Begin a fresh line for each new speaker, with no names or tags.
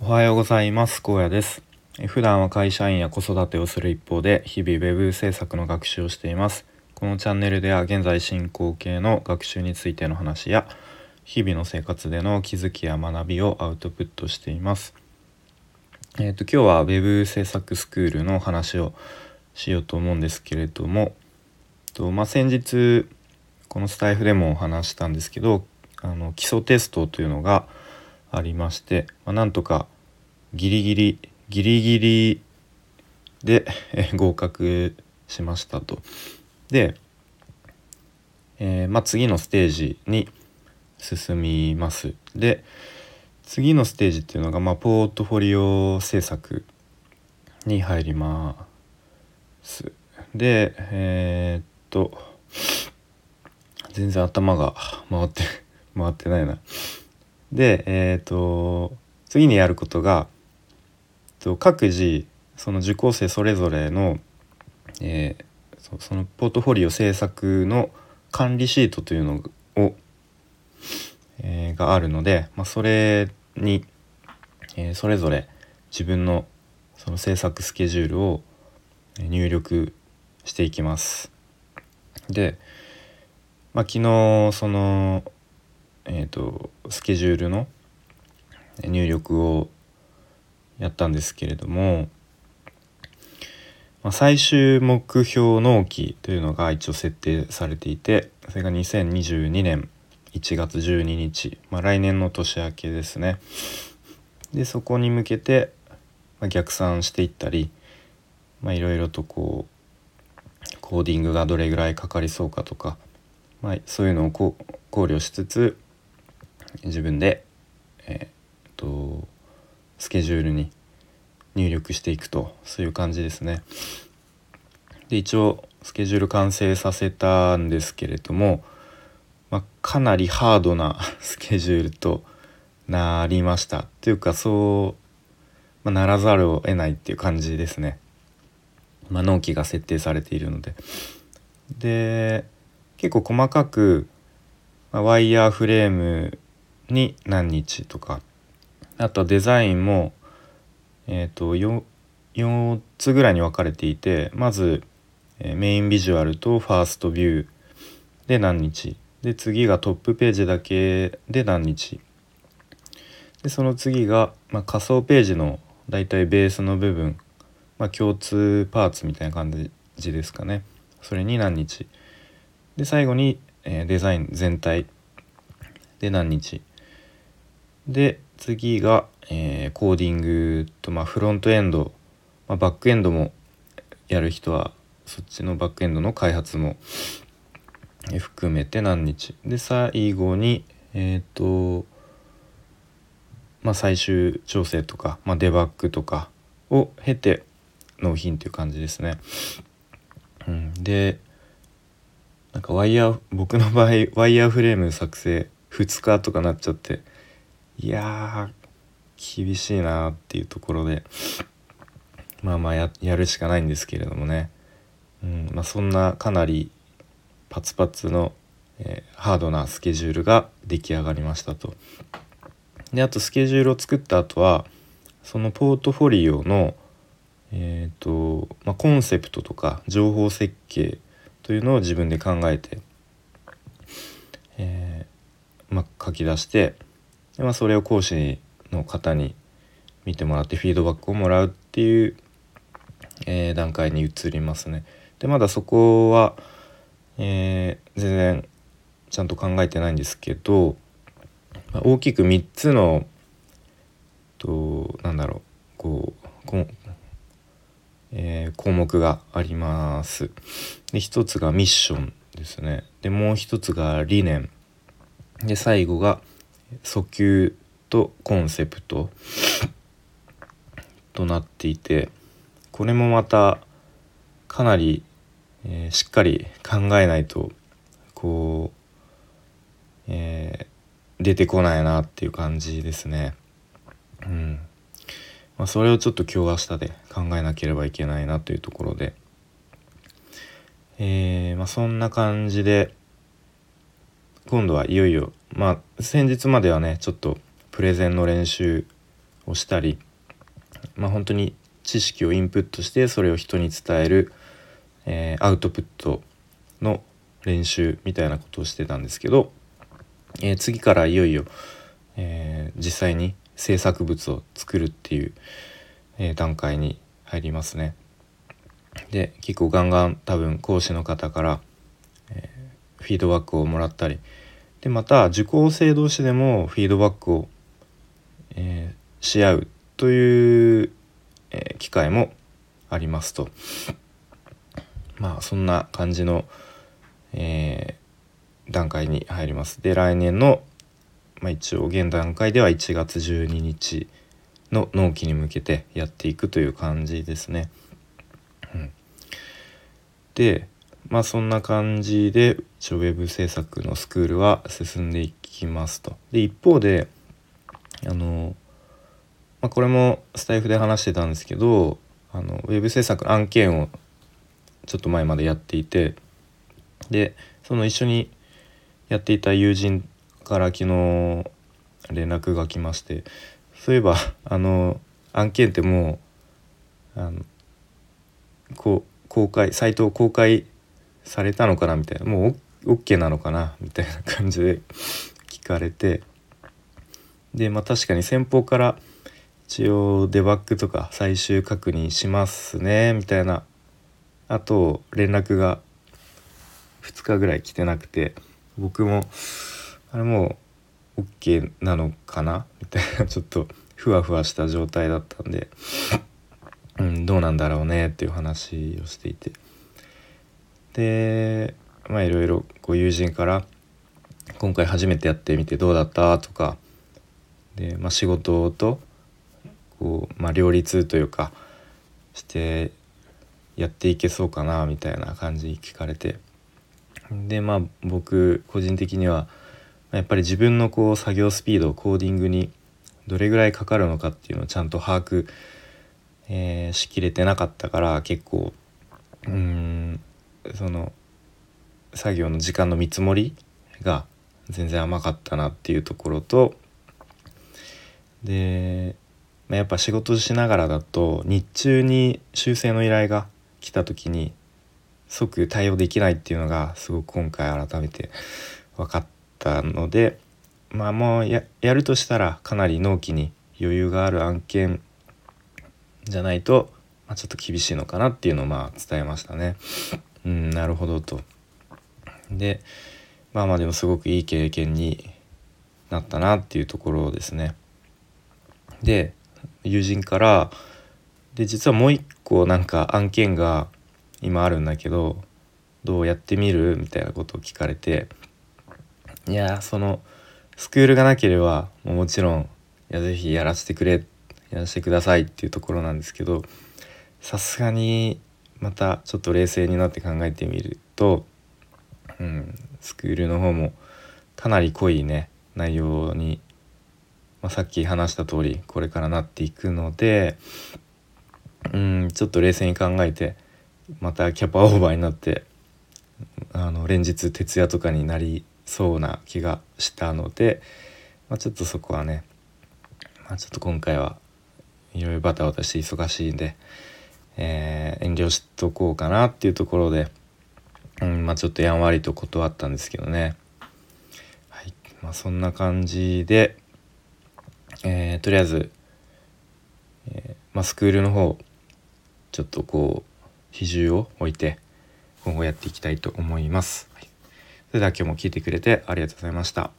おはようございます。高野です。普段は会社員や子育てをする一方で日々 web 制作の学習をしています。このチャンネルでは現在進行形の学習についての話や日々の生活での気づきや学びをアウトプットしています。えっ、ー、と今日は web 制作スクールの話をしようと思うんですけれどもとまあ、先日このスタイフでもお話したんですけどあの基礎テストというのがありまして、まあ、なんとかギリギリギリギリで合格しましたと。で、えー、まあ、次のステージに進みます。で次のステージっていうのが、まあ、ポートフォリオ制作に入ります。でえー、っと全然頭が回って回ってないな。でえっ、ー、と次にやることがと各自その受講生それぞれの、えー、そのポートフォリオ制作の管理シートというのを、えー、があるので、まあ、それに、えー、それぞれ自分のその制作スケジュールを入力していきます。で、まあ、昨日そのえーと、スケジュールの入力をやったんですけれども、まあ、最終目標納期というのが一応設定されていてそれが2022年1月12日、まあ、来年の年明けですね。でそこに向けて、逆算していったりいろいろとこうコーディングがどれぐらいかかりそうかとか、まあ、そういうのを考慮しつつ自分で、えー、とスケジュールに入力していくとそういう感じですね。で一応スケジュール完成させたんですけれども、まあ、かなりハードな スケジュールとなりましたっていうかそう、まあ、ならざるを得ないっていう感じですね。まあ、納期が設定されているので。で結構細かく、まあ、ワイヤーフレームに何日とか。あとデザインも、えーと、4, 4つぐらいに分かれていてまず、えー、メインビジュアルとファーストビューで何日。で次がトップページだけで何日。でその次が、まあ、仮想ページのだいたいベースの部分、まあ、共通パーツみたいな感じですかね。それに何日。で最後に、えー、デザイン全体で何日。で次が、えー、コーディングと、まあ、フロントエンド、まあ、バックエンドもやる人はそっちのバックエンドの開発も含めて何日。で最後にえっ、ー、とまあ最終調整とか、まあ、デバッグとかを経て納品という感じですね。うん、でなんかワイヤー僕の場合ワイヤーフレーム作成2日とかなっちゃっていや厳しいなっていうところでまあまあややるしかないんですけれどもね、うんまあ、そんなかなりパツパツの、えー、ハードなスケジュールが出来上がりましたと。であとスケジュールを作った後はそのポートフォリオの、えーとまあ、コンセプトとか情報設計というのを自分で考えて、えーまあ、書き出してで、まあ、それを講師の方に見てもらってフィードバックをもらうっていう、えー、段階に移りますね。でまだそこは、えー、全然ちゃんと考えてないんですけど、まあ、大きく3つのとなんだろうこうこえー、項目があります。で1つがミッションですね。でもう1つが理念。で最後が訴求とコンセプトとなっていてこれもまたかなり、えー、しっかり考えないとこう、えー、出てこないなっていう感じですね。うんまあ、それをちょっと今日明日で考えなければいけないなというところで、えーまあ、そんな感じで今度はいよいよまあ先日まではねちょっとプレゼンの練習をしたり、まあ、本当に知識をインプットしてそれを人に伝える、えー、アウトプットの練習みたいなことをしてたんですけど、えー、次からいよいよ、えー、実際に制作物を作るっていう、え段階に入りますね。で結構ガンガン多分講師の方から、えフィードバックをもらったりでまた受講生同士でもフィードバックを、えー、し合うという、えー、機会もありますとまあそんな感じの、えー、段階に入ります。で来年の、まあ、一応現段階では1月12日の納期に向けてやっていくという感じですね。うん、でまあそんな感じでウェブ制作のスクールは進んでいきますと。で一方であの、まあ、これもスタイフで話してたんですけどあのウェブ制作案件をちょっと前までやっていてでその一緒にやっていた友人から昨日連絡が来ましてそういえばあの案件ってもうあのこう公開サイトを公開されたのかなみたいなもう OK なのかなみたいな感じで聞かれて。でまあ確かに先方から一応デバッグとか最終確認しますねみたいな。あと連絡が2日ぐらい来てなくて。僕もあれもう OK なのかなみたいなちょっとふわふわした状態だったんで、うん、どうなんだろうねっていう話をしていて。でまあいろいろこう友人から「今回初めてやってみてどうだった?」とかで、まあ、仕事とこう、まあ、両立というかしてやっていけそうかなみたいな感じに聞かれてでまあ僕個人的にはやっぱり自分のこう作業スピードコーディングにどれぐらいかかるのかっていうのをちゃんと把握、えー、しきれてなかったから結構うんその作業の時間の見積もりが全然甘かったなっていうところとで、まあ、やっぱ仕事しながらだと日中に修正の依頼が来た時に即対応できないっていうのがすごく今回改めて分かったのでまあもうややるとしたらかなり納期に余裕がある案件じゃないと、まあ、ちょっと厳しいのかなっていうのをまあ伝えましたね。うんなるほどと。でまあまあでもすごくいい経験になったなっていうところですね。で友人からで実はもう一個なんか案件が今あるんだけどどうやってみるみたいなことを聞かれていやそのスクールがなければももちろんいやぜひやらせてくれやらせてくださいっていうところなんですけどさすがにまたちょっと冷静になって考えてみると、うん、スクールの方もかなり濃いね内容に、まあ、さっき話した通りこれからなっていくので、うん、ちょっと冷静に考えてまたキャパオーバーになってあの連日徹夜とかになりそうな気がしたので、まあ、ちょっとそこはね、まあ、ちょっと今回はいろいろバタバタして忙しいんで。えー、遠慮しとこうかなっていうところで、うんまあ、ちょっとやんわりと断ったんですけどね。はいまあ、そんな感じで、えー、とりあえず、えー、まあ、スクールの方ちょっとこう比重を置いて今後やっていきたいと思います。はい、それでは今日も聞いてくれてありがとうございました。